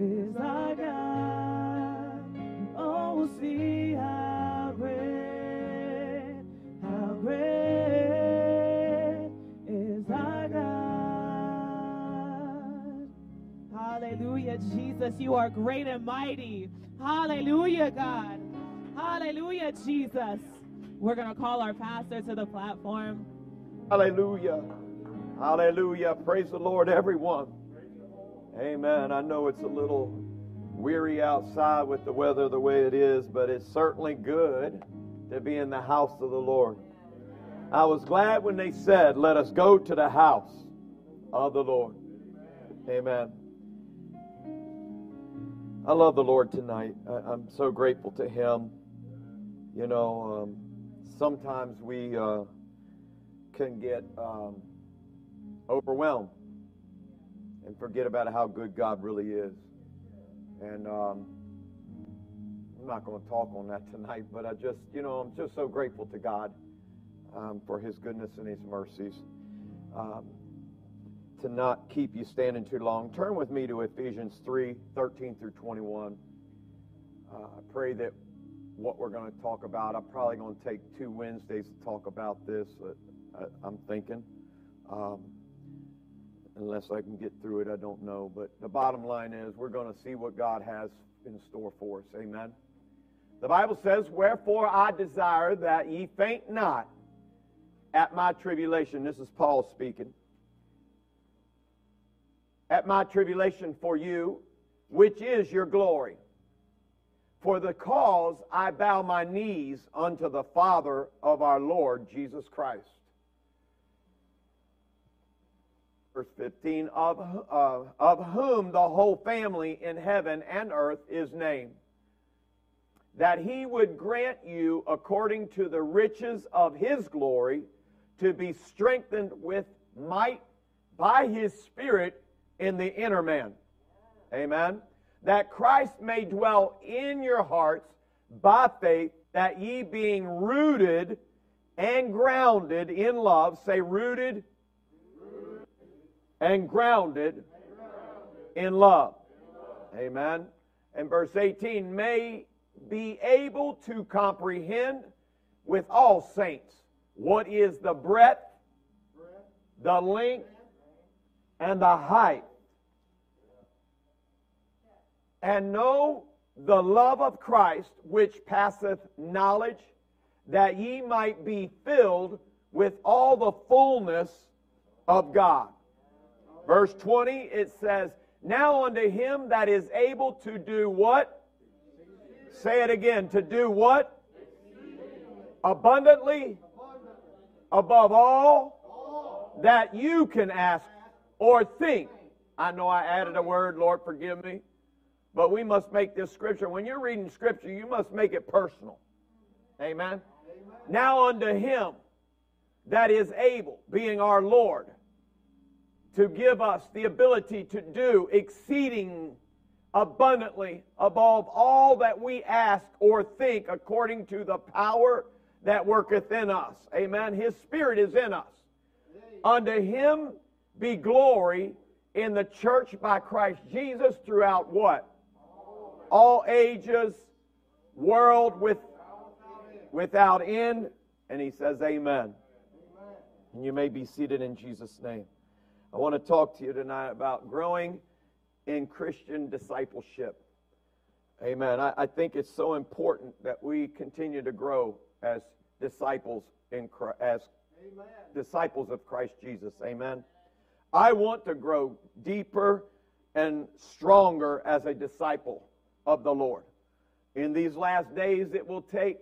is our God. Oh, see how great, how great is our God. Hallelujah, Jesus. You are great and mighty. Hallelujah, God. Hallelujah, Jesus. We're going to call our pastor to the platform. Hallelujah. Hallelujah. Praise the Lord, everyone. Amen. I know it's a little weary outside with the weather the way it is, but it's certainly good to be in the house of the Lord. I was glad when they said, Let us go to the house of the Lord. Amen. I love the Lord tonight. I, am so grateful to Him. You know, um, sometimes we uh, can get um, overwhelmed and forget about how good God really is. And um, I'm not going to talk on that tonight, but I just, you know, I'm just so grateful to God um, for His goodness and His mercies. Um, to not keep you standing too long, turn with me to Ephesians 3 13 through 21. Uh, I pray that what we're going to talk about, I'm probably going to take two Wednesdays to talk about this, uh, I'm thinking. Um, unless I can get through it, I don't know. But the bottom line is we're going to see what God has in store for us. Amen. The Bible says, Wherefore I desire that ye faint not at my tribulation. This is Paul speaking. At my tribulation for you, which is your glory. For the cause I bow my knees unto the Father of our Lord Jesus Christ verse 15, of, uh, of whom the whole family in heaven and earth is named, that he would grant you, according to the riches of his glory, to be strengthened with might by his Spirit in the inner man. Amen. That Christ may dwell in your hearts by faith, that ye being rooted and grounded in love, say rooted and grounded in love. Amen. And verse 18, may be able to comprehend with all saints what is the breadth, the length, and the height. And know the love of Christ which passeth knowledge, that ye might be filled with all the fullness of God. Verse 20, it says, Now unto him that is able to do what? Say it again. To do what? Abundantly above all that you can ask or think. I know I added a word, Lord, forgive me. But we must make this scripture. When you're reading scripture, you must make it personal. Amen. Amen. Now unto him that is able, being our Lord to give us the ability to do exceeding abundantly above all that we ask or think according to the power that worketh in us. Amen. His Spirit is in us. Unto Him be glory in the church by Christ Jesus throughout what? All ages, world with, without end. And He says, Amen. And you may be seated in Jesus' name. I want to talk to you tonight about growing in Christian discipleship. Amen. I, I, think it's so important that we continue to grow as disciples in as Amen. disciples of Christ Jesus. Amen. I want to grow deeper and stronger as a disciple of the Lord. In these last days, it will take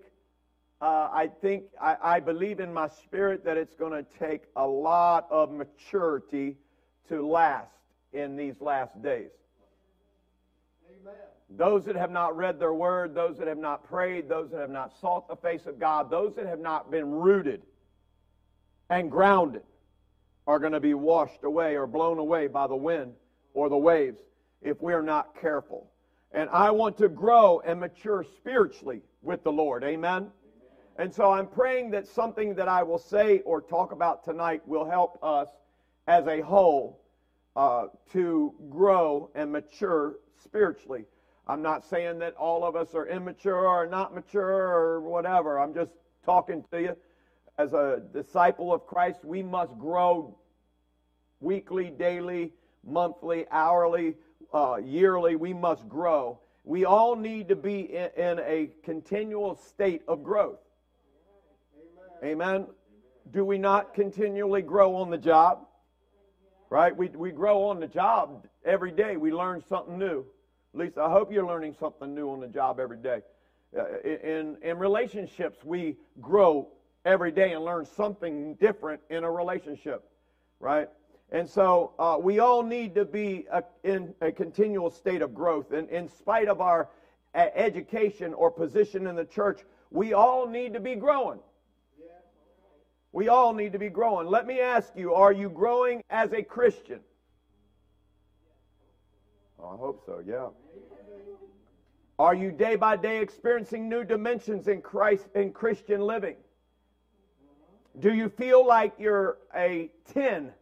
uh, I think, I, I believe in my spirit that it's going to take a lot of maturity to last in these last days. Amen. Those that have not read their word, those that have not prayed, those that have not sought the face of God, those that have not been rooted and grounded are going to be washed away or blown away by the wind or the waves if we are not careful. And I want to grow and mature spiritually with the Lord. Amen. And so I'm praying that something that I will say or talk about tonight will help us as a whole uh, to grow and mature spiritually. I'm not saying that all of us are immature or not mature or whatever. I'm just talking to you. As a disciple of Christ, we must grow weekly, daily, monthly, hourly, uh, yearly. We must grow. We all need to be in, in a continual state of growth. Amen. Amen. Do we not continually grow on the job? Right? We, we grow on the job every day. We learn something new. At least I hope you're learning something new on the job every day. Uh, in, in relationships, we grow every day and learn something different in a relationship, right? And so uh, we all need to be a, in a continual state of growth. And in spite of our uh, education or position in the church, we all need to be growing. We all need to be growing. Let me ask you are you growing as a Christian? Oh, I hope so, yeah. Are you day by day experiencing new dimensions in Christ in Christian living? Do you feel like you're a 10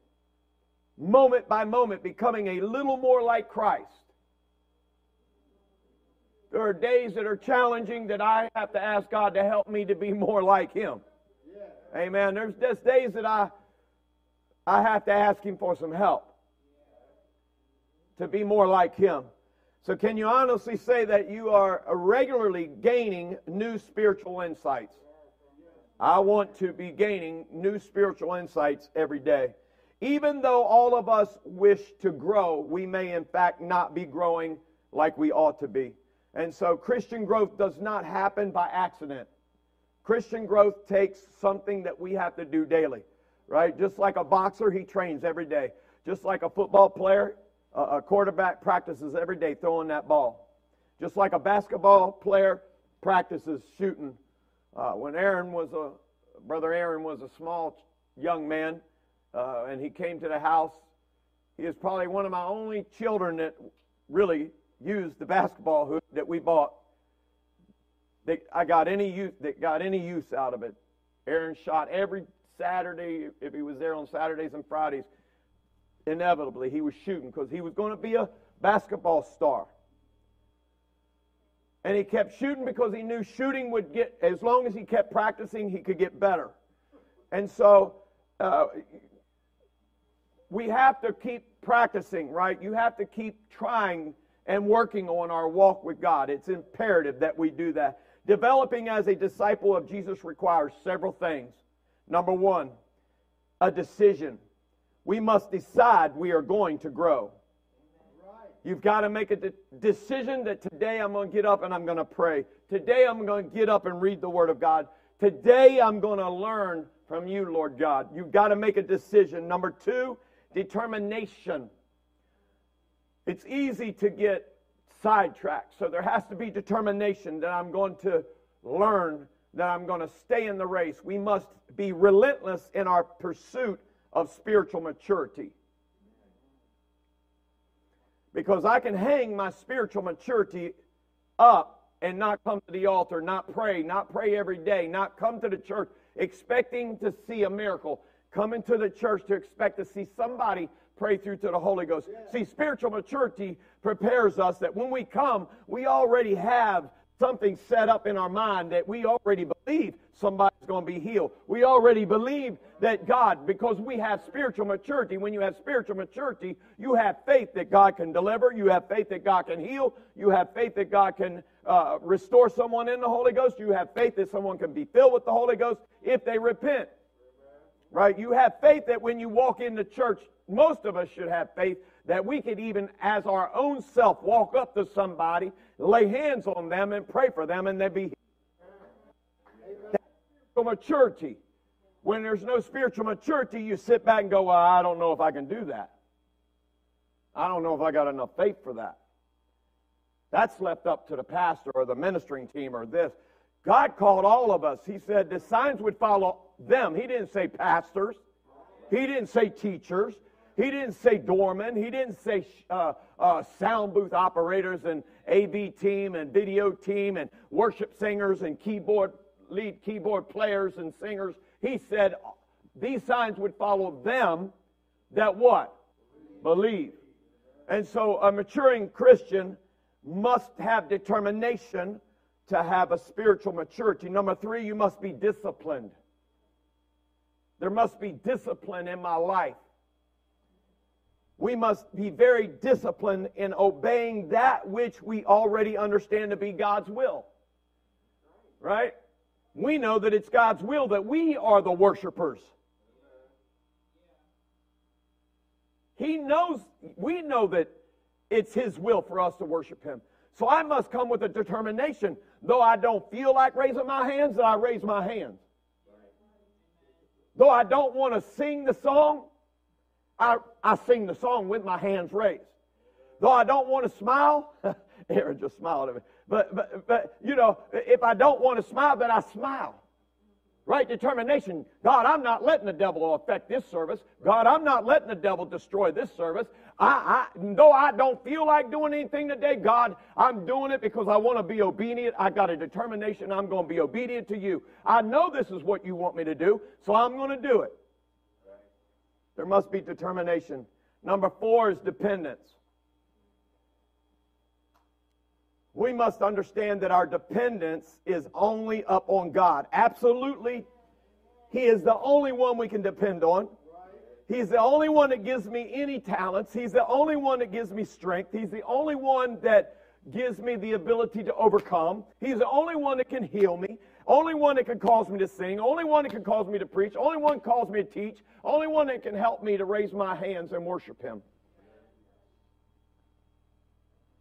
moment by moment becoming a little more like Christ? There are days that are challenging that I have to ask God to help me to be more like Him. Amen. There's just days that I I have to ask him for some help to be more like him. So can you honestly say that you are regularly gaining new spiritual insights? I want to be gaining new spiritual insights every day. Even though all of us wish to grow, we may in fact not be growing like we ought to be. And so Christian growth does not happen by accident. Christian growth takes something that we have to do daily, right? Just like a boxer, he trains every day. Just like a football player, a quarterback practices every day throwing that ball. Just like a basketball player practices shooting. Uh, when Aaron was a brother, Aaron was a small young man, uh, and he came to the house. He is probably one of my only children that really used the basketball hoop that we bought that I got any use that got any use out of it. Aaron shot every Saturday if he was there on Saturdays and Fridays. Inevitably, he was shooting because he was going to be a basketball star. And he kept shooting because he knew shooting would get, as long as he kept practicing, he could get better. And so uh, we have to keep practicing, right? You have to keep trying and working on our walk with God. It's imperative that we do that. Developing as a disciple of Jesus requires several things. Number one, a decision. We must decide we are going to grow. You've got to make a de- decision that today I'm going to get up and I'm going to pray. Today I'm going to get up and read the Word of God. Today I'm going to learn from you, Lord God. You've got to make a decision. Number two, determination. It's easy to get sidetracked. So there has to be determination that I'm going to learn, that I'm going to stay in the race. We must be relentless in our pursuit of spiritual maturity. Because I can hang my spiritual maturity up and not come to the altar, not pray, not pray every day, not come to the church expecting to see a miracle, coming to the church to expect to see somebody pray through to the Holy Ghost. See, spiritual maturity prepares us that when we come, we already have something set up in our mind that we already believe somebody's going to be healed. We already believe that God, because we have spiritual maturity, when you have spiritual maturity, you have faith that God can deliver, you have faith that God can heal, you have faith that God can uh, restore someone in the Holy Ghost, you have faith that someone can be filled with the Holy Ghost if they repent. Right? You have faith that when you walk into church, most of us should have faith that we could even, as our own self, walk up to somebody, lay hands on them, and pray for them, and they'd be spiritual maturity. When there's no spiritual maturity, you sit back and go, Well, I don't know if I can do that. I don't know if I got enough faith for that. That's left up to the pastor or the ministering team or this. God called all of us. He said the signs would follow them. He didn't say pastors. He didn't say teachers. He didn't say doorman. He didn't say uh, uh, sound booth operators and AV team and video team and worship singers and keyboard lead keyboard players and singers. He said these signs would follow them that what? Believe. And so a maturing Christian must have determination to have a spiritual maturity. Number three, you must be disciplined. There must be discipline in my life. We must be very disciplined in obeying that which we already understand to be God's will. Right? We know that it's God's will that we are the worshipers. He knows, we know that it's His will for us to worship Him. So I must come with a determination. Though I don't feel like raising my hands, that I raise my hands. Though I don't want to sing the song, I, I sing the song with my hands raised. Though I don't want to smile, Aaron just smiled at me. But, but, but, you know, if I don't want to smile, then I smile. Right determination. God, I'm not letting the devil affect this service. God, I'm not letting the devil destroy this service. I, I, though I don't feel like doing anything today, God, I'm doing it because I want to be obedient. I got a determination. I'm going to be obedient to you. I know this is what you want me to do, so I'm going to do it. There must be determination. Number four is dependence. we must understand that our dependence is only up on God. Absolutely. He is the only one we can depend on. He's the only one that gives me any talents. He's the only one that gives me strength. He's the only one that gives me the ability to overcome. He's the only one that can heal me. Only one that can cause me to sing. Only one that can cause me to preach. Only one calls me to teach. Only one that can help me to raise my hands and worship Him.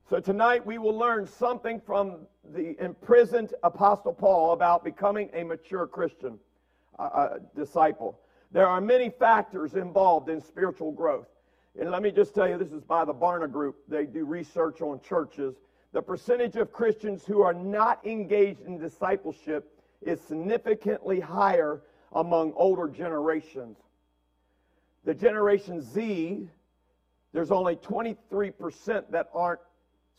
So tonight we will learn something from the imprisoned Apostle Paul about becoming a mature Christian uh, disciple. There are many factors involved in spiritual growth. And let me just tell you, this is by the Barna Group. They do research on churches. The percentage of Christians who are not engaged in discipleship is significantly higher among older generations. The Generation Z, there's only 23% that aren't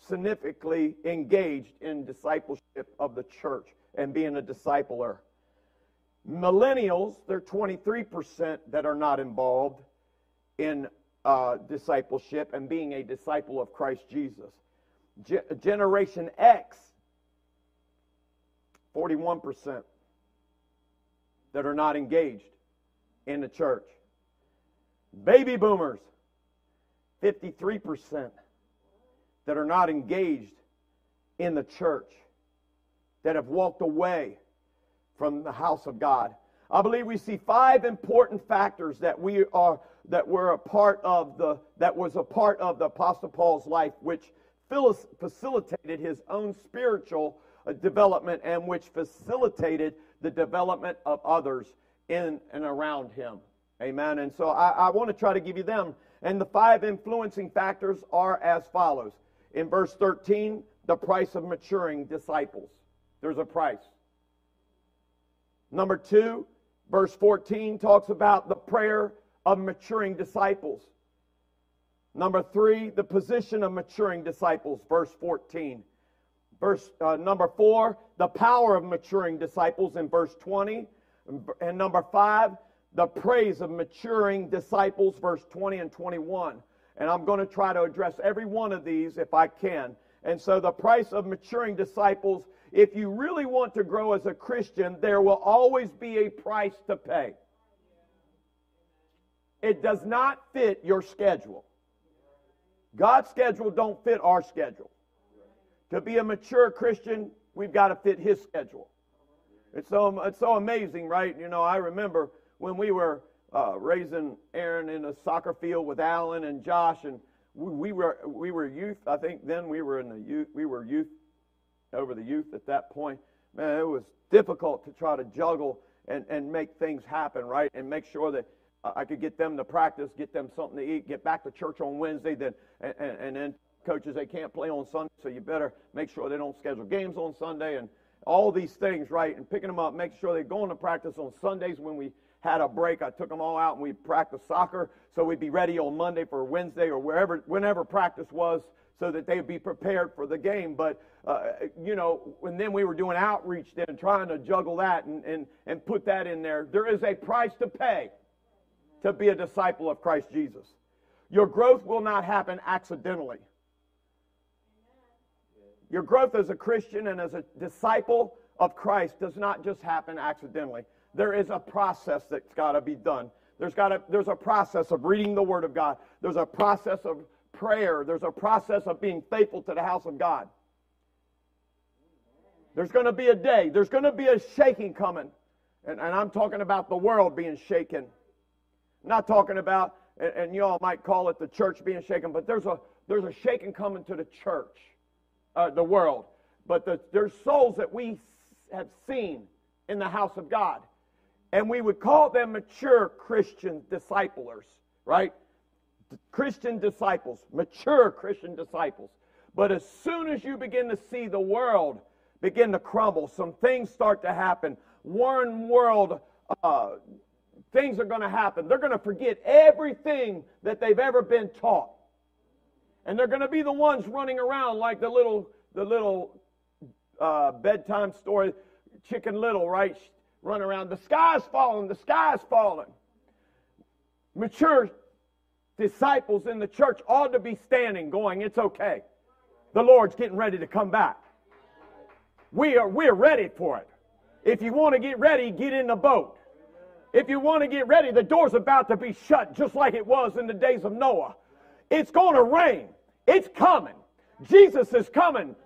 significantly engaged in discipleship of the church and being a discipler. Millennials, they're 23% that are not involved in uh, discipleship and being a disciple of Christ Jesus. Ge- Generation X, 41% that are not engaged in the church. Baby boomers, 53% that are not engaged in the church, that have walked away from the house of God. I believe we see five important factors that we are that were a part of the that was a part of the apostle Paul's life which facilitated his own spiritual Uh, development and which facilitated the development of others in and around him. Amen. And so I, I want to try to give you them. And the five influencing factors are as follows. In verse 13, the price of maturing disciples. There's a price. Number two, verse 14 talks about the prayer of maturing disciples. Number three, the position of maturing disciples, verse 14. Verse uh, number four, the power of maturing disciples in verse 20. And number five, the praise of maturing disciples, verse 20 and 21. And I'm going to try to address every one of these if I can. And so, the price of maturing disciples, if you really want to grow as a Christian, there will always be a price to pay. It does not fit your schedule. God's schedule don't fit our schedule. To be a mature Christian, we've got to fit his schedule. It's so, it's so amazing, right? You know, I remember when we were uh, raising Aaron in a soccer field with Alan and Josh, and we, we, were we were youth. I think then we were in the youth. We were youth over the youth at that point. Man, it was difficult to try to juggle and and make things happen, right? And make sure that I could get them to practice, get them something to eat, get back to church on Wednesday, then and, and, and then coaches they can't play on Sunday, so you better make sure they don't schedule games on Sunday and all these things, right? And picking them up, make sure they're going to practice on Sundays when we had a break. I took them all out and we practiced soccer so we'd be ready on Monday for Wednesday or wherever, whenever practice was so that they'd be prepared for the game. But, uh, you know, and then we were doing outreach then, trying to juggle that and, and, and put that in there. There is a price to pay to be a disciple of Christ Jesus. Your growth will not happen accidentally. Your growth as a Christian and as a disciple of Christ does not just happen accidentally. There is a process that's got to be done. There's got to, there's a process of reading the Word of God. There's a process of prayer. There's a process of being faithful to the house of God. There's going to be a day. There's going to be a shaking coming. And, and I'm talking about the world being shaken. I'm not talking about, and, and you all might call it the church being shaken, but there's a, there's a shaking coming to the church, uh, the world. But the, there's souls that we have seen in the house of God. And we would call them mature Christian disciplers, right? Christian disciples, mature Christian disciples. But as soon as you begin to see the world begin to crumble, some things start to happen. One world, uh, things are going to happen. They're going to forget everything that they've ever been taught. And they're going to be the ones running around like the little, the little uh, bedtime story, Chicken Little, right? Run around. The sky's falling. The sky's falling. Mature disciples in the church ought to be standing, going, It's okay. The Lord's getting ready to come back. We are we're ready for it. If you want to get ready, get in the boat. If you want to get ready, the door's about to be shut just like it was in the days of Noah. It's going to rain. It's coming. Jesus is coming.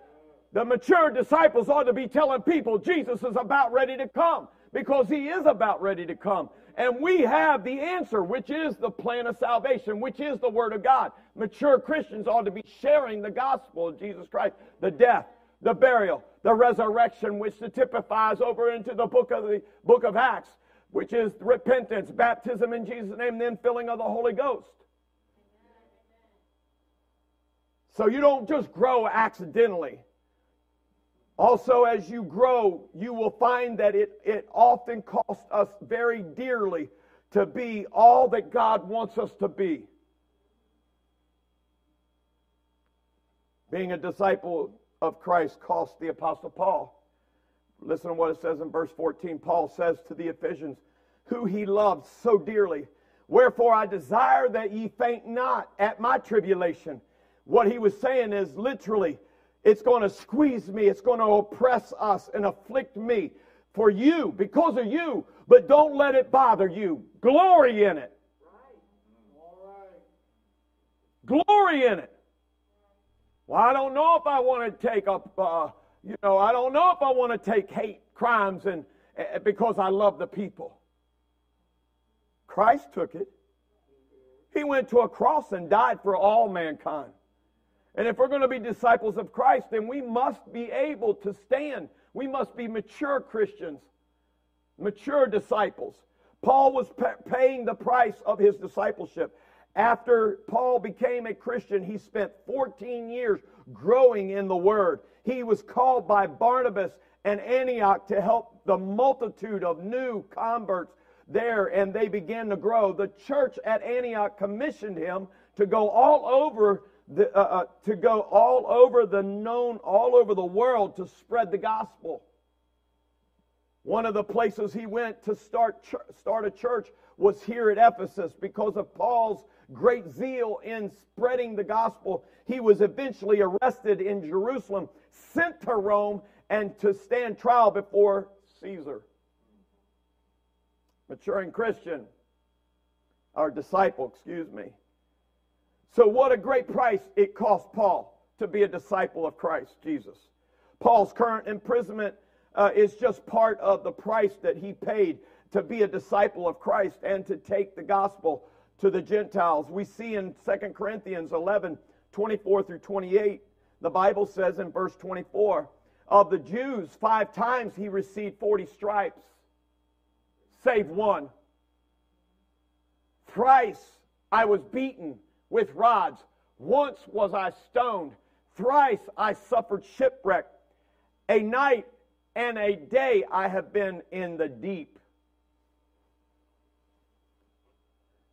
The mature disciples ought to be telling people Jesus is about ready to come because he is about ready to come. And we have the answer, which is the plan of salvation, which is the Word of God. Mature Christians ought to be sharing the gospel of Jesus Christ, the death, the burial, the resurrection, which typifies over into the book of the book of Acts, which is repentance, baptism in Jesus' name, then filling of the Holy Ghost. So you don't just grow accidentally. Also, as you grow, you will find that it, it often costs us very dearly to be all that God wants us to be. Being a disciple of Christ cost the Apostle Paul. Listen to what it says in verse 14. Paul says to the Ephesians, who he loved so dearly, Wherefore I desire that ye faint not at my tribulation. What he was saying is literally, it's going to squeeze me. It's going to oppress us and afflict me for you, because of you. But don't let it bother you. Glory in it. Glory in it. Well, I don't know if I want to take up, uh, you know, I don't know if I want to take hate crimes and uh, because I love the people. Christ took it. He went to a cross and died for all mankind. And if we're going to be disciples of Christ, then we must be able to stand. We must be mature Christians, mature disciples. Paul was paying the price of his discipleship. After Paul became a Christian, he spent 14 years growing in the Word. He was called by Barnabas and Antioch to help the multitude of new converts there, and they began to grow. The church at Antioch commissioned him to go all over the, uh, uh, to go all over the known, all over the world to spread the gospel. One of the places he went to start, ch- start a church was here at Ephesus because of Paul's great zeal in spreading the gospel. He was eventually arrested in Jerusalem, sent to Rome, and to stand trial before Caesar. Maturing Christian, our disciple, excuse me. So, what a great price it cost Paul to be a disciple of Christ Jesus. Paul's current imprisonment uh, is just part of the price that he paid to be a disciple of Christ and to take the gospel to the Gentiles. We see in 2 Corinthians 11 24 through 28, the Bible says in verse 24, of the Jews, five times he received 40 stripes, save one. Thrice I was beaten with rods. Once was I stoned. Thrice I suffered shipwreck. A night and a day I have been in the deep.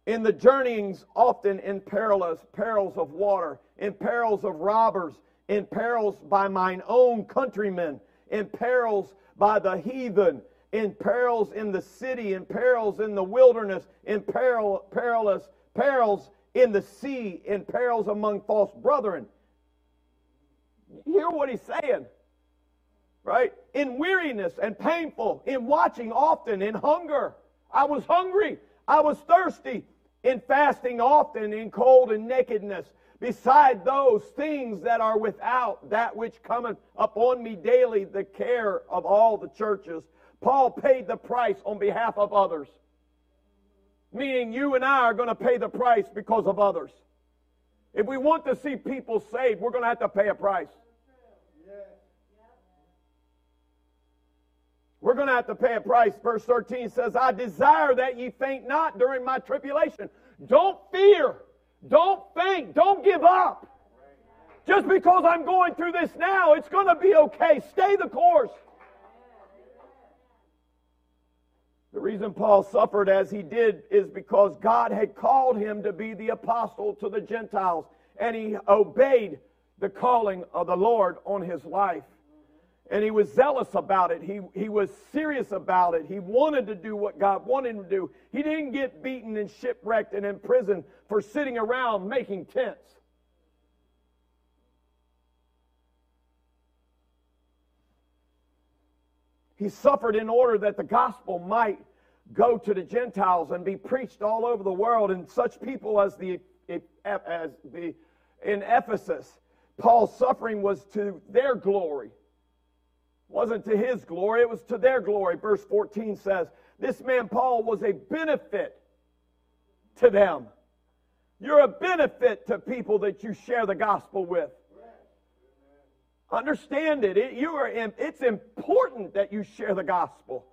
In the journeyings, often in perilous perils of water, in perils of robbers, in perils by mine own countrymen, in perils by the heathen, in perils in the city, in perils in the wilderness, in peril, perilous perils in the sea, in perils among false brethren. You hear what he's saying? Right? In weariness and painful, in watching often, in hunger. I was hungry. I was thirsty. In fasting often, in cold and nakedness. Beside those things that are without, that which cometh upon me daily, the care of all the churches. Paul paid the price on behalf of others. Meaning you and I are going to pay the price because of others. If we want to see people saved, we're going to have to pay a price. We're going to have to pay a price. Verse 13 says, I desire that ye faint not during my tribulation. Don't fear. Don't faint. Don't give up. Just because I'm going through this now, it's going to be okay. Stay the course. The reason Paul suffered as he did is because God had called him to be the apostle to the Gentiles, and he obeyed the calling of the Lord on his life. And he was zealous about it. He, he was serious about it. He wanted to do what God wanted him to do. He didn't get beaten and shipwrecked and in prison for sitting around making tents. He suffered in order that the gospel might go to the Gentiles and be preached all over the world. And such people as the, as the in Ephesus, Paul's suffering was to their glory wasn't to his glory, it was to their glory. Verse 14 says, This man Paul was a benefit to them. You're a benefit to people that you share the gospel with. Understand it. it you are, it's important that you share the gospel.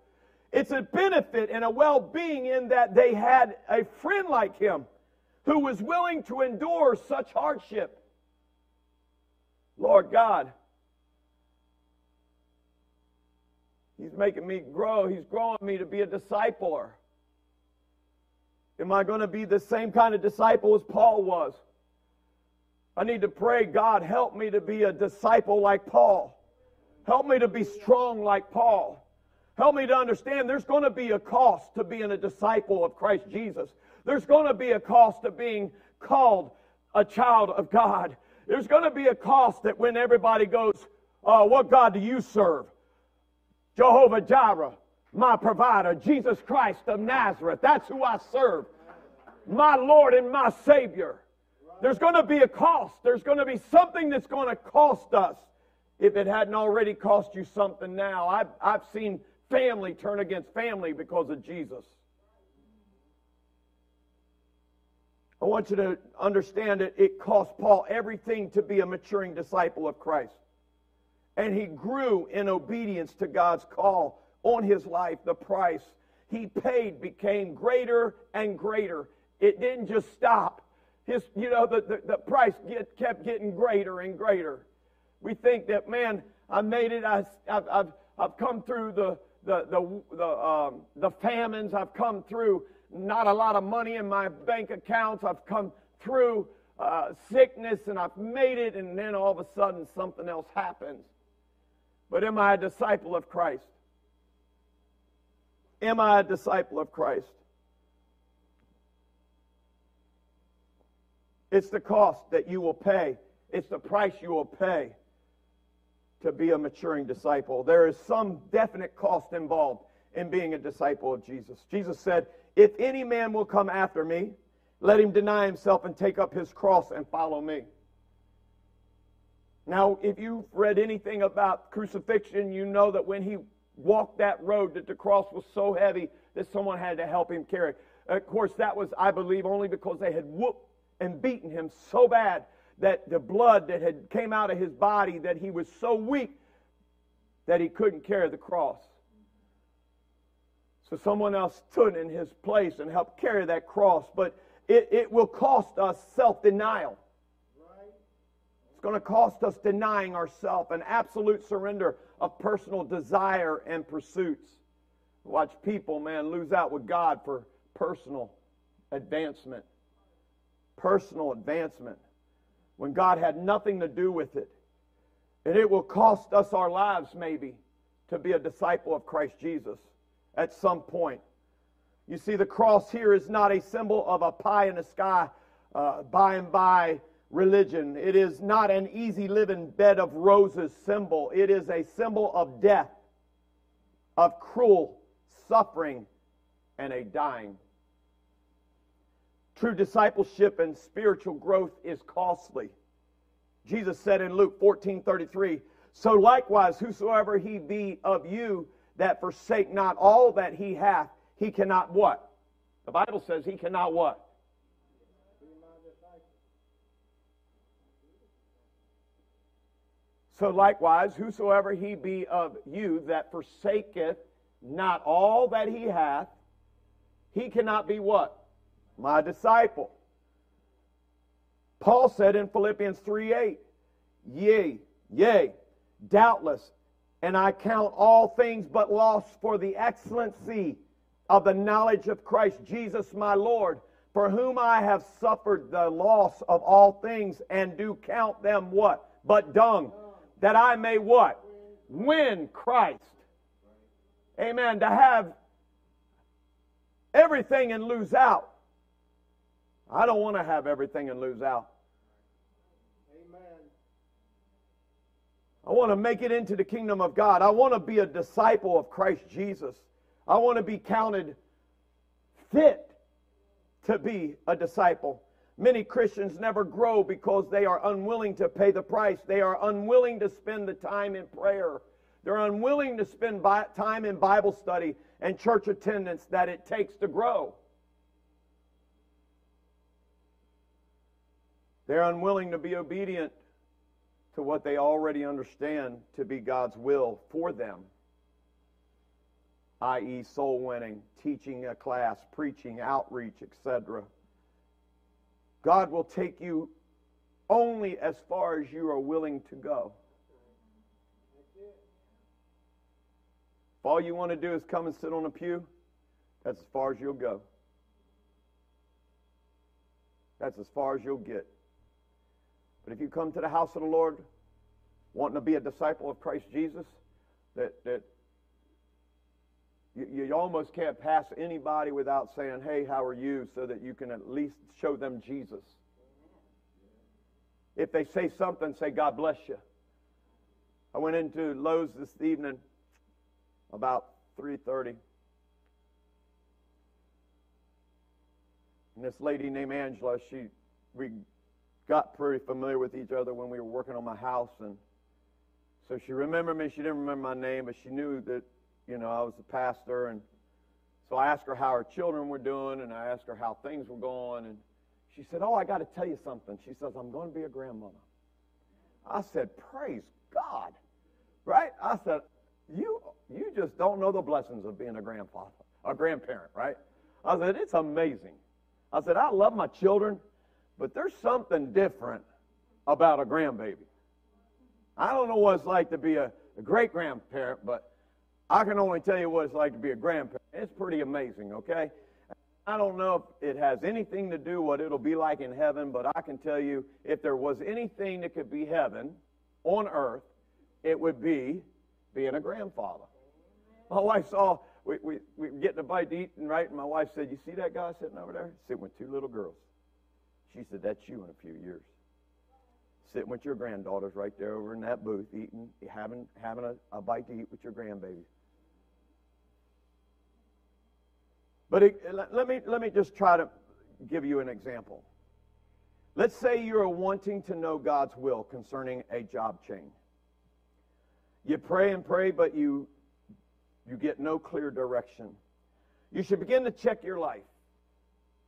It's a benefit and a well being in that they had a friend like him who was willing to endure such hardship. Lord God, He's making me grow. He's growing me to be a discipler. Am I going to be the same kind of disciple as Paul was? I need to pray, God, help me to be a disciple like Paul. Help me to be strong like Paul. Help me to understand there's going to be a cost to being a disciple of Christ Jesus. There's going to be a cost to being called a child of God. There's going to be a cost that when everybody goes, uh, What God do you serve? Jehovah Jireh, my provider, Jesus Christ of Nazareth. That's who I serve. My Lord and my Savior. There's going to be a cost. There's going to be something that's going to cost us if it hadn't already cost you something now. I've, I've seen family turn against family because of Jesus. I want you to understand it. It cost Paul everything to be a maturing disciple of Christ and he grew in obedience to God's call on his life. The price he paid became greater and greater. It didn't just stop. His, you know, the, the, the price get, kept getting greater and greater. We think that, man, I made it. I, have I've, I've come through the, the, the, the, um, the famines. I've come through not a lot of money in my bank accounts. I've come through uh, sickness and I've made it, and then all of a sudden something else happens. But am I a disciple of Christ? Am I a disciple of Christ? It's the cost that you will pay. It's the price you will pay to be a maturing disciple. There is some definite cost involved in being a disciple of Jesus. Jesus said, If any man will come after me, let him deny himself and take up his cross and follow me. Now, if you've read anything about crucifixion, you know that when he walked that road, that the cross was so heavy that someone had to help him carry. Of course, that was, I believe, only because they had whooped and beaten him so bad that the blood that had came out of his body that he was so weak that he couldn't carry the cross. So someone else stood in his place and helped carry that cross. But it, it will cost us self denial It's going to cost us denying ourselves an absolute surrender of personal desire and pursuits. Watch people, man, lose out with God for personal advancement. Personal advancement. When God had nothing to do with it. And it will cost us our lives, maybe, to be a disciple of Christ Jesus at some point. You see, the cross here is not a symbol of a pie in the sky uh, by and by religion. It is not an easy living bed of roses symbol. It is a symbol of death, of cruel suffering, and a dying. True discipleship and spiritual growth is costly. Jesus said in Luke 14 33, So likewise, whosoever he be of you that forsake not all that he hath, he cannot what? The Bible says he cannot what? So likewise, whosoever he be of you that forsaketh not all that he hath, he cannot be what? My disciple. Paul said in Philippians 3 8, Yea, yea, doubtless, and I count all things but loss for the excellency of the knowledge of Christ Jesus my Lord, for whom I have suffered the loss of all things, and do count them what? But dung, that I may what? Win Christ. Amen. To have everything and lose out. I don't want to have everything and lose out. Amen. I want to make it into the kingdom of God. I want to be a disciple of Christ Jesus. I want to be counted fit to be a disciple. Many Christians never grow because they are unwilling to pay the price. They are unwilling to spend the time in prayer. They're unwilling to spend time in Bible study and church attendance that it takes to grow. They're unwilling to be obedient to what they already understand to be God's will for them, i.e., soul winning, teaching a class, preaching, outreach, etc. God will take you only as far as you are willing to go. If all you want to do is come and sit on a pew, that's as far as you'll go. That's as far as you'll get. But if you come to the house of the Lord wanting to be a disciple of Christ Jesus, that, that you, you almost can't pass anybody without saying, hey, how are you, so that you can at least show them Jesus. If they say something, say, God bless you. I went into Lowe's this evening about 3.30. And this lady named Angela, she, we got pretty familiar with each other when we were working on my house. And so she remembered me. She didn't remember my name, but she knew that, you know, I was the pastor. And so I asked her how her children were doing, and I asked her how things were going. And she said, Oh, I got to tell you something. She says, I'm going to be a grandmother. I said, Praise God. Right? I said, You you just don't know the blessings of being a grandfather, a grandparent, right? I said, It's amazing. I said, I love my children. But there's something different about a grandbaby. I don't know what it's like to be a, a great grandparent, but I can only tell you what it's like to be a grandparent. It's pretty amazing, okay? I don't know if it has anything to do what it'll be like in heaven, but I can tell you if there was anything that could be heaven on earth, it would be being a grandfather. My wife saw, we, we, we were getting a bite to eat, and right, and my wife said, You see that guy sitting over there? Sitting with two little girls. She said, That's you in a few years. Sitting with your granddaughters right there over in that booth, eating, having, having a, a bite to eat with your grandbabies. But it, let, me, let me just try to give you an example. Let's say you're wanting to know God's will concerning a job change. You pray and pray, but you, you get no clear direction. You should begin to check your life.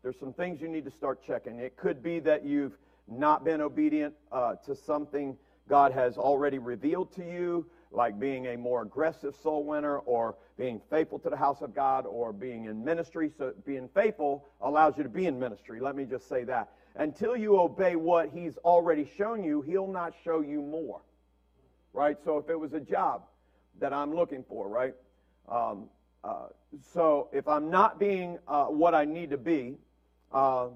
There's some things you need to start checking. It could be that you've not been obedient uh, to something God has already revealed to you, like being a more aggressive soul winner or being faithful to the house of God or being in ministry. So being faithful allows you to be in ministry. Let me just say that. Until you obey what He's already shown you, He'll not show you more. Right? So if it was a job that I'm looking for, right? Um, uh, so if I'm not being uh, what I need to be, uh,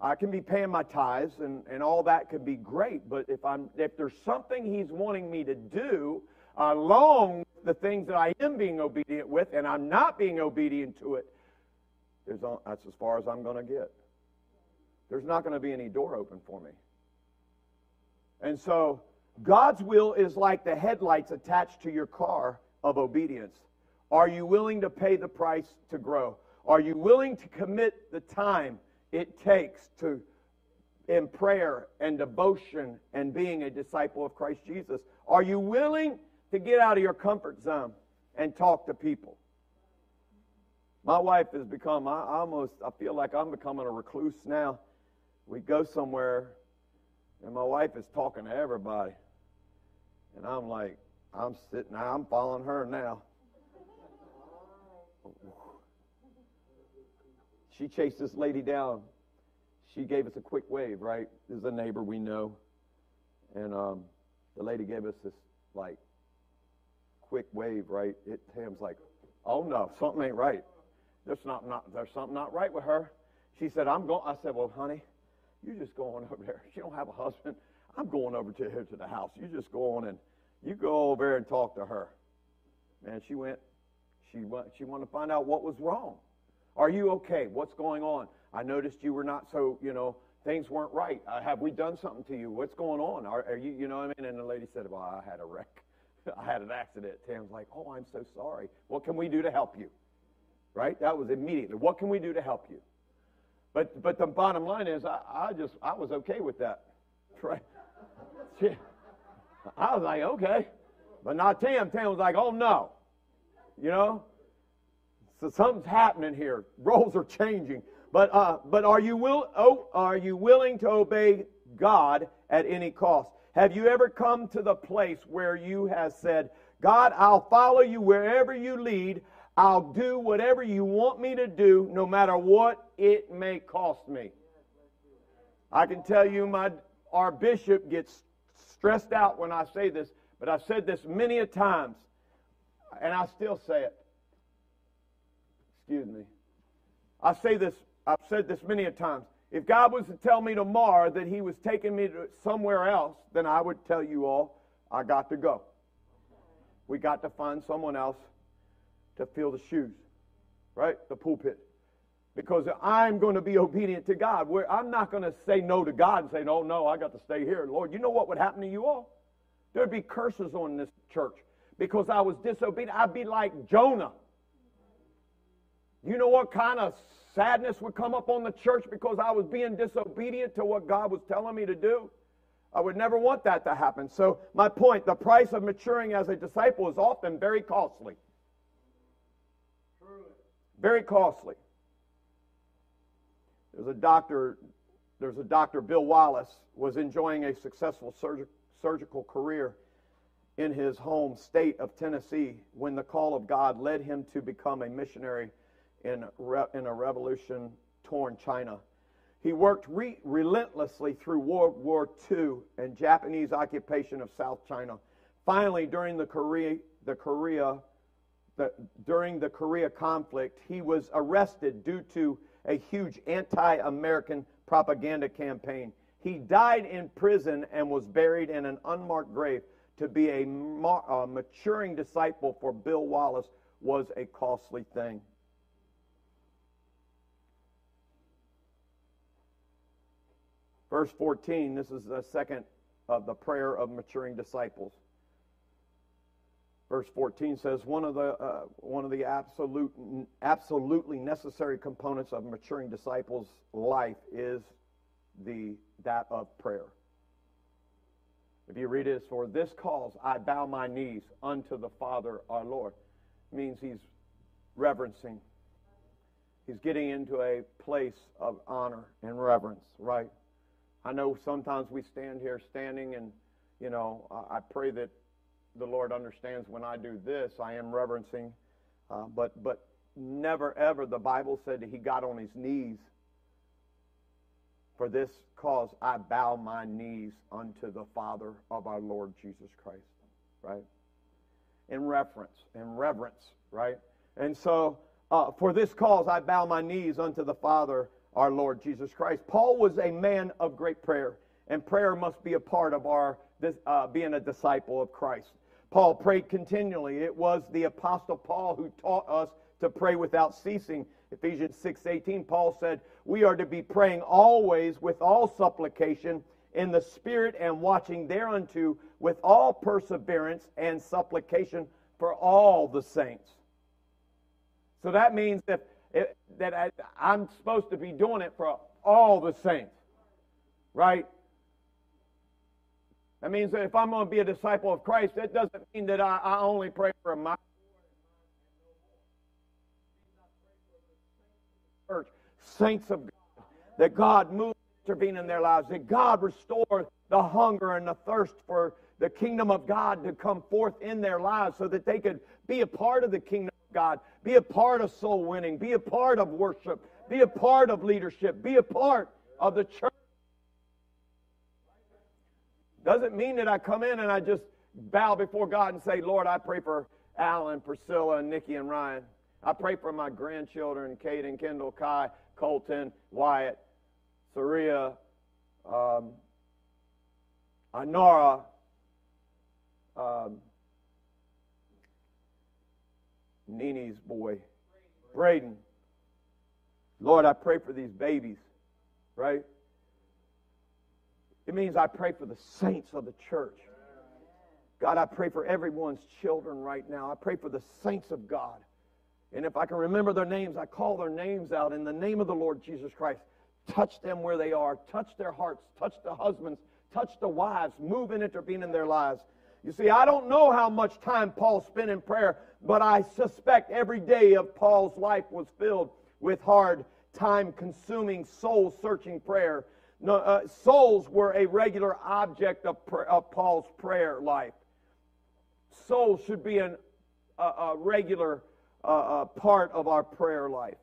I can be paying my tithes and, and all that could be great, but if I'm if there's something he's wanting me to do along the things that I am being obedient with and I'm not being obedient to it, there's that's as far as I'm going to get. there's not going to be any door open for me. And so God's will is like the headlights attached to your car of obedience. Are you willing to pay the price to grow? Are you willing to commit the time it takes to in prayer and devotion and being a disciple of Christ Jesus? Are you willing to get out of your comfort zone and talk to people? My wife has become, I almost, I feel like I'm becoming a recluse now. We go somewhere and my wife is talking to everybody. And I'm like, I'm sitting, I'm following her now. She chased this lady down. She gave us a quick wave, right? This is a neighbor we know. And um, the lady gave us this, like, quick wave, right? It, Tam's like, oh no, something ain't right. There's, not, not, there's something not right with her. She said, I'm going. I said, well, honey, you just go on over there. She don't have a husband. I'm going over to her to the house. You just go on and you go over there and talk to her. Man, she went. She went. She wanted to find out what was wrong. Are you okay? What's going on? I noticed you were not so. You know, things weren't right. Uh, have we done something to you? What's going on? Are, are you? You know what I mean? And the lady said, "Well, I had a wreck. I had an accident." Tam's like, "Oh, I'm so sorry. What can we do to help you?" Right? That was immediately. What can we do to help you? But but the bottom line is, I, I just I was okay with that. Right? I was like, okay. But not Tam. Tam was like, oh no. You know? So something's happening here. Roles are changing. But uh, but are you will oh, are you willing to obey God at any cost? Have you ever come to the place where you have said, God, I'll follow you wherever you lead. I'll do whatever you want me to do, no matter what it may cost me. I can tell you, my our bishop gets stressed out when I say this, but I've said this many a times, and I still say it. Excuse me. I say this, I've said this many a times. If God was to tell me tomorrow that He was taking me to somewhere else, then I would tell you all, I got to go. We got to find someone else to fill the shoes, right? The pulpit. Because I'm going to be obedient to God. Where I'm not going to say no to God and say, no, no, I got to stay here. Lord, you know what would happen to you all? There'd be curses on this church because I was disobedient. I'd be like Jonah. You know what kind of sadness would come up on the church because I was being disobedient to what God was telling me to do? I would never want that to happen. So, my point the price of maturing as a disciple is often very costly. Very costly. There's a doctor, there's a doctor, Bill Wallace, was enjoying a successful surg- surgical career in his home state of Tennessee when the call of God led him to become a missionary in, re- in a revolution torn China. He worked re- relentlessly through World War II and Japanese occupation of South China. Finally, during the Korea, the Korea, the, during the Korea conflict, he was arrested due to a huge anti American propaganda campaign. He died in prison and was buried in an unmarked grave. To be a, a maturing disciple for Bill Wallace was a costly thing. Verse 14, this is the second of the prayer of maturing disciples. Verse 14 says one of the uh, one of the absolute absolutely necessary components of maturing disciples' life is the that of prayer. If you read it, it's for this cause I bow my knees unto the Father our Lord. It means he's reverencing. He's getting into a place of honor and reverence, right? I know sometimes we stand here standing and, you know, I pray that the Lord understands when I do this, I am reverencing. Uh, but, but never ever, the Bible said that he got on his knees. For this cause I bow my knees unto the Father of our Lord Jesus Christ. Right? In reference, in reverence, right? And so, uh, for this cause I bow my knees unto the Father, our Lord Jesus Christ. Paul was a man of great prayer, and prayer must be a part of our uh, being a disciple of Christ. Paul prayed continually. It was the Apostle Paul who taught us to pray without ceasing. Ephesians 6:18, Paul said, "We are to be praying always with all supplication in the spirit and watching thereunto with all perseverance and supplication for all the saints." So that means that that I, I'm supposed to be doing it for all the saints, right? That means that if I'm going to be a disciple of Christ, that doesn't mean that I, I only pray for my church, saints of God, that God moves intervene in their lives, that God restore the hunger and the thirst for the kingdom of God to come forth in their lives so that they could be a part of the kingdom of God, be a part of soul winning, be a part of worship, be a part of leadership, be a part of the church. Doesn't mean that I come in and I just bow before God and say, Lord, I pray for Alan, Priscilla, and Nikki and Ryan. I pray for my grandchildren, Kate and Kendall, Kai, Colton, Wyatt, Saria, um, Anara, um, Nini's boy, Braden. Lord, I pray for these babies, right? It means I pray for the saints of the church. God, I pray for everyone's children right now. I pray for the saints of God. And if I can remember their names, I call their names out in the name of the Lord Jesus Christ. Touch them where they are. Touch their hearts. Touch the husbands. Touch the wives. Move and intervene in their lives. You see, I don't know how much time Paul spent in prayer, but I suspect every day of Paul's life was filled with hard, time consuming, soul searching prayer. No, uh, souls were a regular object of, of Paul's prayer life. Souls should be an, a, a regular uh, uh, part of our prayer life.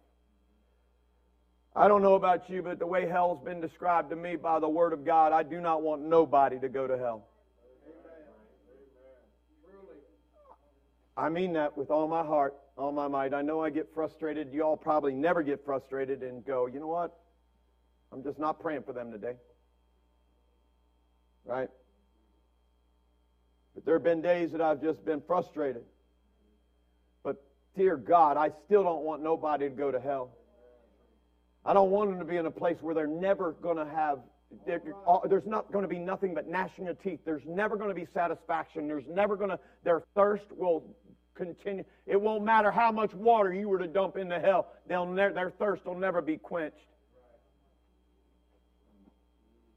I don't know about you, but the way hell's been described to me by the Word of God, I do not want nobody to go to hell. I mean that with all my heart, all my might. I know I get frustrated. You all probably never get frustrated and go, you know what? I'm just not praying for them today. Right? But there have been days that I've just been frustrated. But dear God, I still don't want nobody to go to hell. I don't want them to be in a place where they're never going to have, there's not going to be nothing but gnashing of teeth. There's never going to be satisfaction. There's never going to, their thirst will continue. It won't matter how much water you were to dump into hell, they'll ne- their thirst will never be quenched.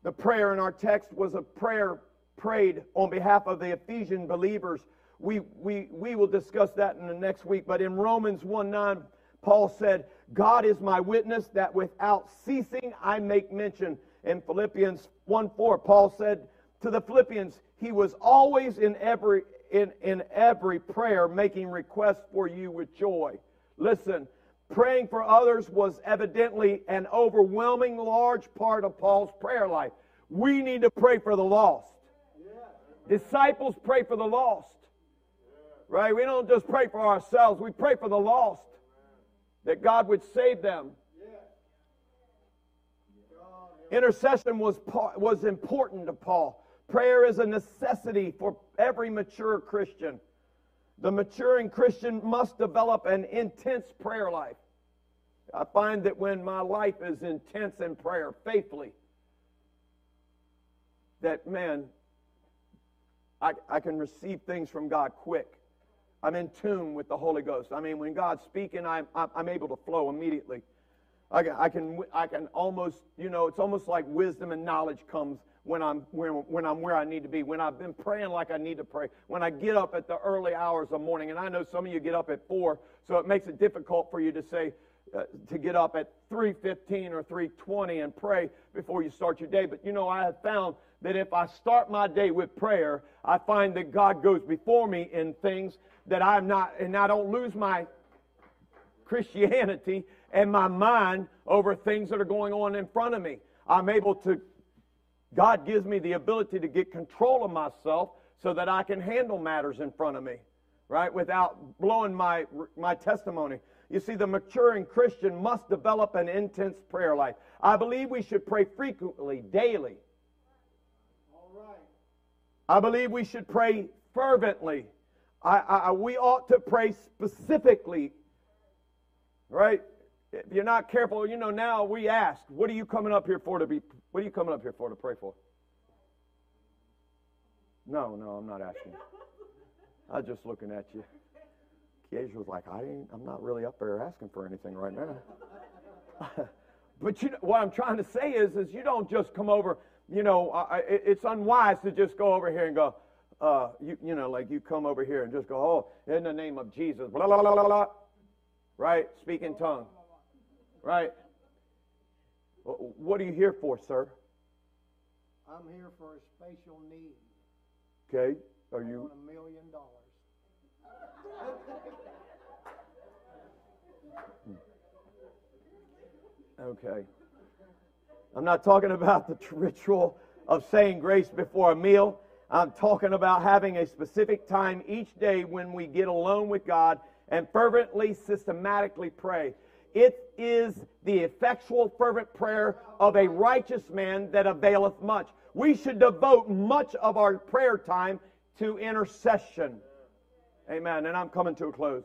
The prayer in our text was a prayer prayed on behalf of the Ephesian believers we, we, we will discuss that in the next week. But in Romans 1 9, Paul said, God is my witness that without ceasing I make mention. In Philippians 1 4, Paul said to the Philippians, He was always in every, in, in every prayer making requests for you with joy. Listen, praying for others was evidently an overwhelming large part of Paul's prayer life. We need to pray for the lost. Disciples pray for the lost. Right? We don't just pray for ourselves, we pray for the lost, that God would save them. Intercession was, was important to Paul. Prayer is a necessity for every mature Christian. The maturing Christian must develop an intense prayer life. I find that when my life is intense in prayer, faithfully, that man, I, I can receive things from God quick. I'm in tune with the Holy Ghost. I mean, when God's speaking, I'm, I'm able to flow immediately. I can, I can, I can almost, you know, it's almost like wisdom and knowledge comes when I'm, when, when I'm where I need to be, when I've been praying like I need to pray, when I get up at the early hours of morning. And I know some of you get up at 4, so it makes it difficult for you to say, uh, to get up at 3.15 or 3.20 and pray before you start your day. But, you know, I have found that if I start my day with prayer, I find that God goes before me in things that I'm not, and I don't lose my Christianity and my mind over things that are going on in front of me. I'm able to, God gives me the ability to get control of myself so that I can handle matters in front of me, right, without blowing my, my testimony. You see, the maturing Christian must develop an intense prayer life. I believe we should pray frequently, daily. All right. I believe we should pray fervently. I, I, we ought to pray specifically, right? if you're not careful, you know, now we ask, what are you coming up here for to be, what are you coming up here for to pray for? No, no, I'm not asking. I was just looking at you. Keisha was like, I ain't, I'm not really up there asking for anything right now. but you know, what I'm trying to say is, is you don't just come over, you know, uh, it's unwise to just go over here and go, uh, you, you know, like you come over here and just go, oh, in the name of Jesus, blah, blah, blah, blah, blah. Right? Speak in tongue. Right? What are you here for, sir? I'm here for a special need. Okay. Are you? I want a million dollars. Okay. I'm not talking about the ritual of saying grace before a meal. I'm talking about having a specific time each day when we get alone with God and fervently, systematically pray. It is the effectual, fervent prayer of a righteous man that availeth much. We should devote much of our prayer time to intercession. Amen. And I'm coming to a close.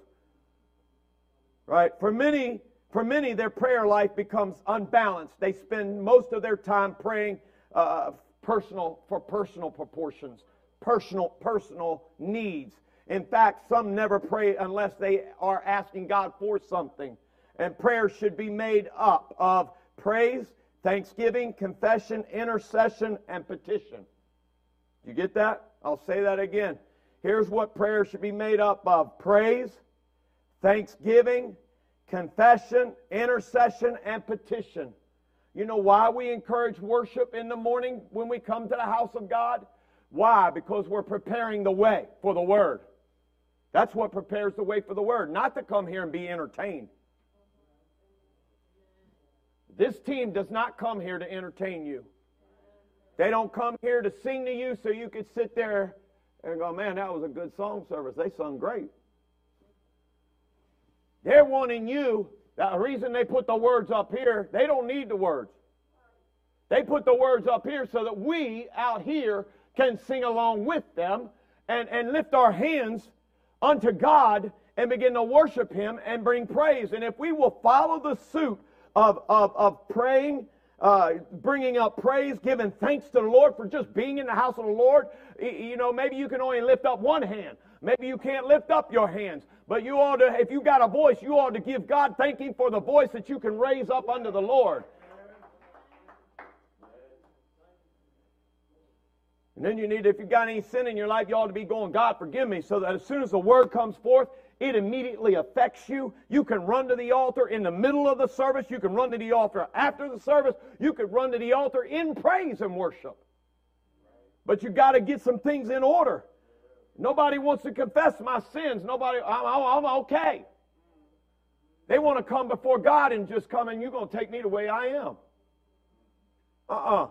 Right? For many, for many, their prayer life becomes unbalanced. They spend most of their time praying uh, personal for personal proportions, personal personal needs. In fact, some never pray unless they are asking God for something. And prayer should be made up of praise, thanksgiving, confession, intercession, and petition. You get that? I'll say that again. Here's what prayer should be made up of praise, thanksgiving, confession, intercession, and petition. You know why we encourage worship in the morning when we come to the house of God? Why? Because we're preparing the way for the Word. That's what prepares the way for the Word, not to come here and be entertained. This team does not come here to entertain you. They don't come here to sing to you so you could sit there and go, man, that was a good song service. They sung great. They're wanting you. The reason they put the words up here, they don't need the words. They put the words up here so that we out here can sing along with them and, and lift our hands unto God and begin to worship Him and bring praise. And if we will follow the suit of, of, of praying, uh, bringing up praise, giving thanks to the Lord for just being in the house of the Lord. You know, maybe you can only lift up one hand. Maybe you can't lift up your hands. But you ought to, if you got a voice, you ought to give God thanking for the voice that you can raise up unto the Lord. And then you need, if you've got any sin in your life, you ought to be going, God, forgive me, so that as soon as the word comes forth, it immediately affects you. You can run to the altar in the middle of the service. You can run to the altar after the service. You can run to the altar in praise and worship. But you got to get some things in order. Nobody wants to confess my sins. Nobody, I'm, I'm okay. They want to come before God and just come and you're going to take me the way I am. Uh uh-uh. uh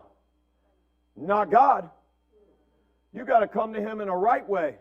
Not God. You got to come to Him in a right way.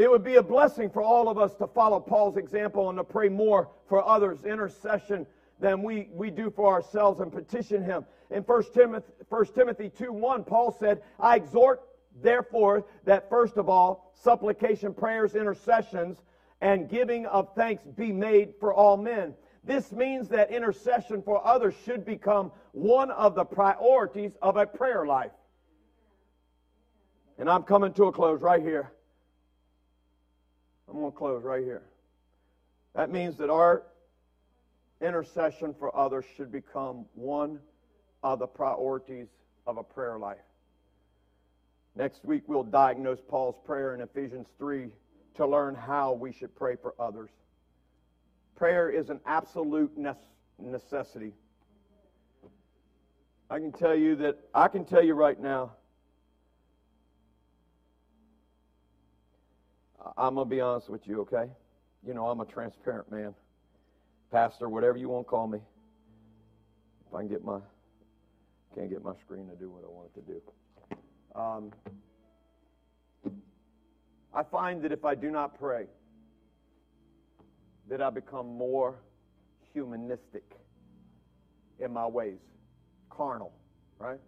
It would be a blessing for all of us to follow Paul's example and to pray more for others, intercession, than we, we do for ourselves and petition him. In 1 Timothy, 1 Timothy 2 1, Paul said, I exhort, therefore, that first of all, supplication, prayers, intercessions, and giving of thanks be made for all men. This means that intercession for others should become one of the priorities of a prayer life. And I'm coming to a close right here. I'm going to close right here. That means that our intercession for others should become one of the priorities of a prayer life. Next week, we'll diagnose Paul's prayer in Ephesians 3 to learn how we should pray for others. Prayer is an absolute necessity. I can tell you that, I can tell you right now, I'm going to be honest with you, okay? You know, I'm a transparent man. Pastor, whatever you want to call me. If I can get my, can't get my screen to do what I want it to do. Um, I find that if I do not pray, that I become more humanistic in my ways, carnal, right?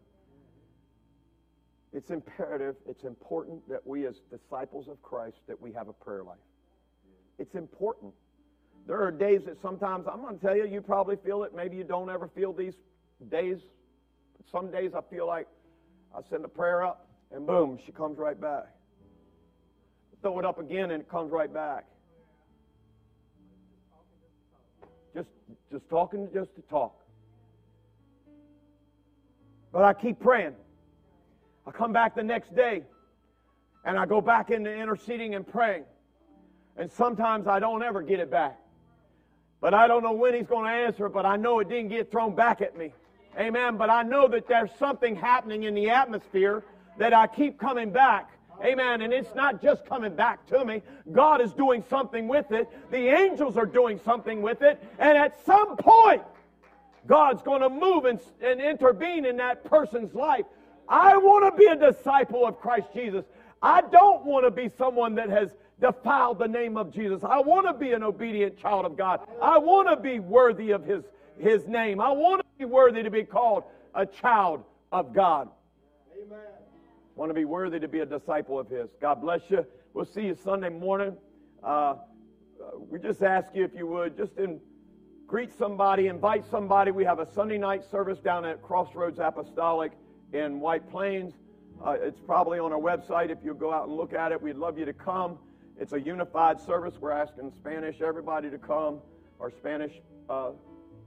It's imperative, it's important that we as disciples of Christ that we have a prayer life. It's important. There are days that sometimes, I'm going to tell you, you probably feel it. Maybe you don't ever feel these days. Some days I feel like I send a prayer up, and boom, she comes right back. Throw it up again, and it comes right back. Just, just talking just to talk. But I keep praying. I come back the next day, and I go back into interceding and praying. And sometimes I don't ever get it back. But I don't know when he's going to answer it, but I know it didn't get thrown back at me. Amen. But I know that there's something happening in the atmosphere that I keep coming back. Amen. And it's not just coming back to me. God is doing something with it. The angels are doing something with it. And at some point, God's going to move and, and intervene in that person's life. I want to be a disciple of Christ Jesus. I don't want to be someone that has defiled the name of Jesus. I want to be an obedient child of God. I want to be worthy of his, his name. I want to be worthy to be called a child of God. Amen. Want to be worthy to be a disciple of his. God bless you. We'll see you Sunday morning. Uh, we just ask you if you would just in, greet somebody, invite somebody. We have a Sunday night service down at Crossroads Apostolic in White Plains. Uh, it's probably on our website if you go out and look at it. We'd love you to come. It's a unified service. We're asking Spanish everybody to come, our Spanish uh,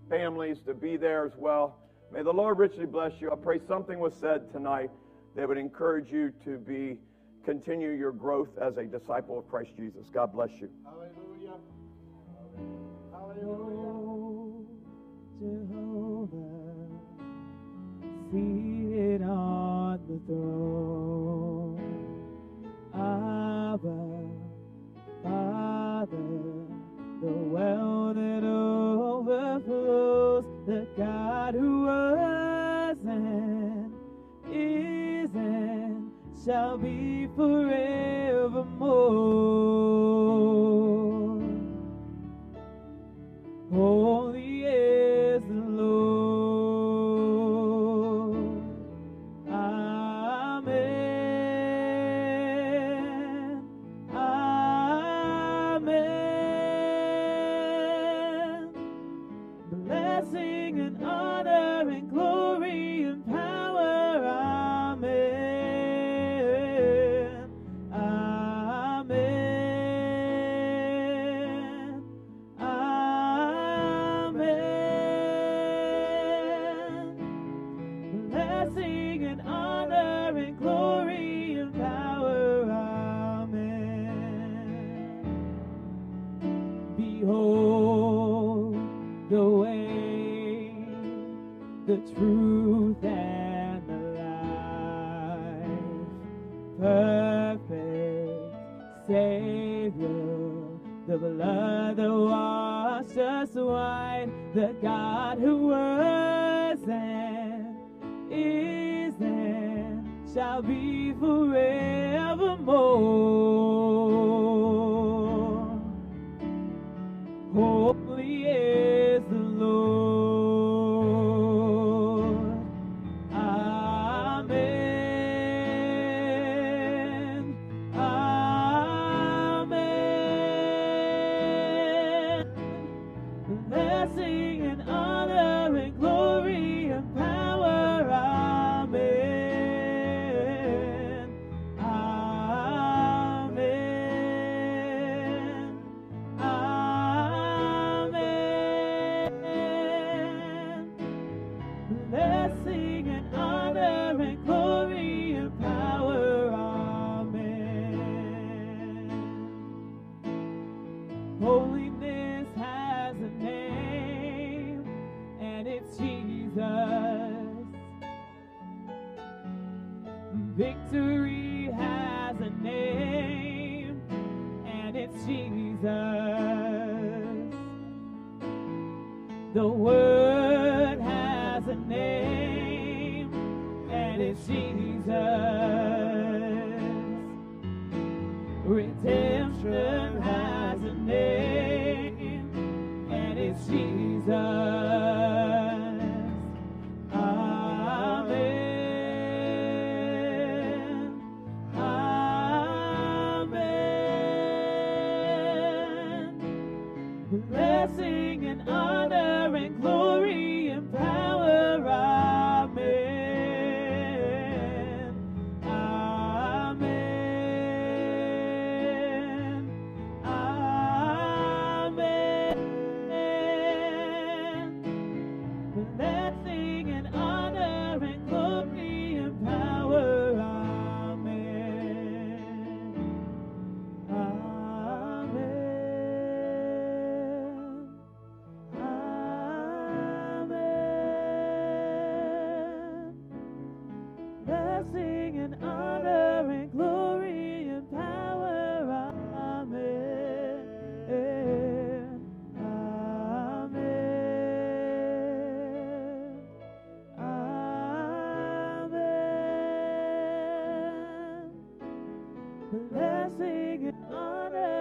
families to be there as well. May the Lord richly bless you. I pray something was said tonight that would encourage you to be continue your growth as a disciple of Christ Jesus. God bless you. Hallelujah. Oh, Jehovah, seated on the throne. Abba, Father, the well that overflows, the God who was and is and shall be forevermore. Holy Victory has a name, and it's Jesus. The Word has a name, and it's Jesus. Redemption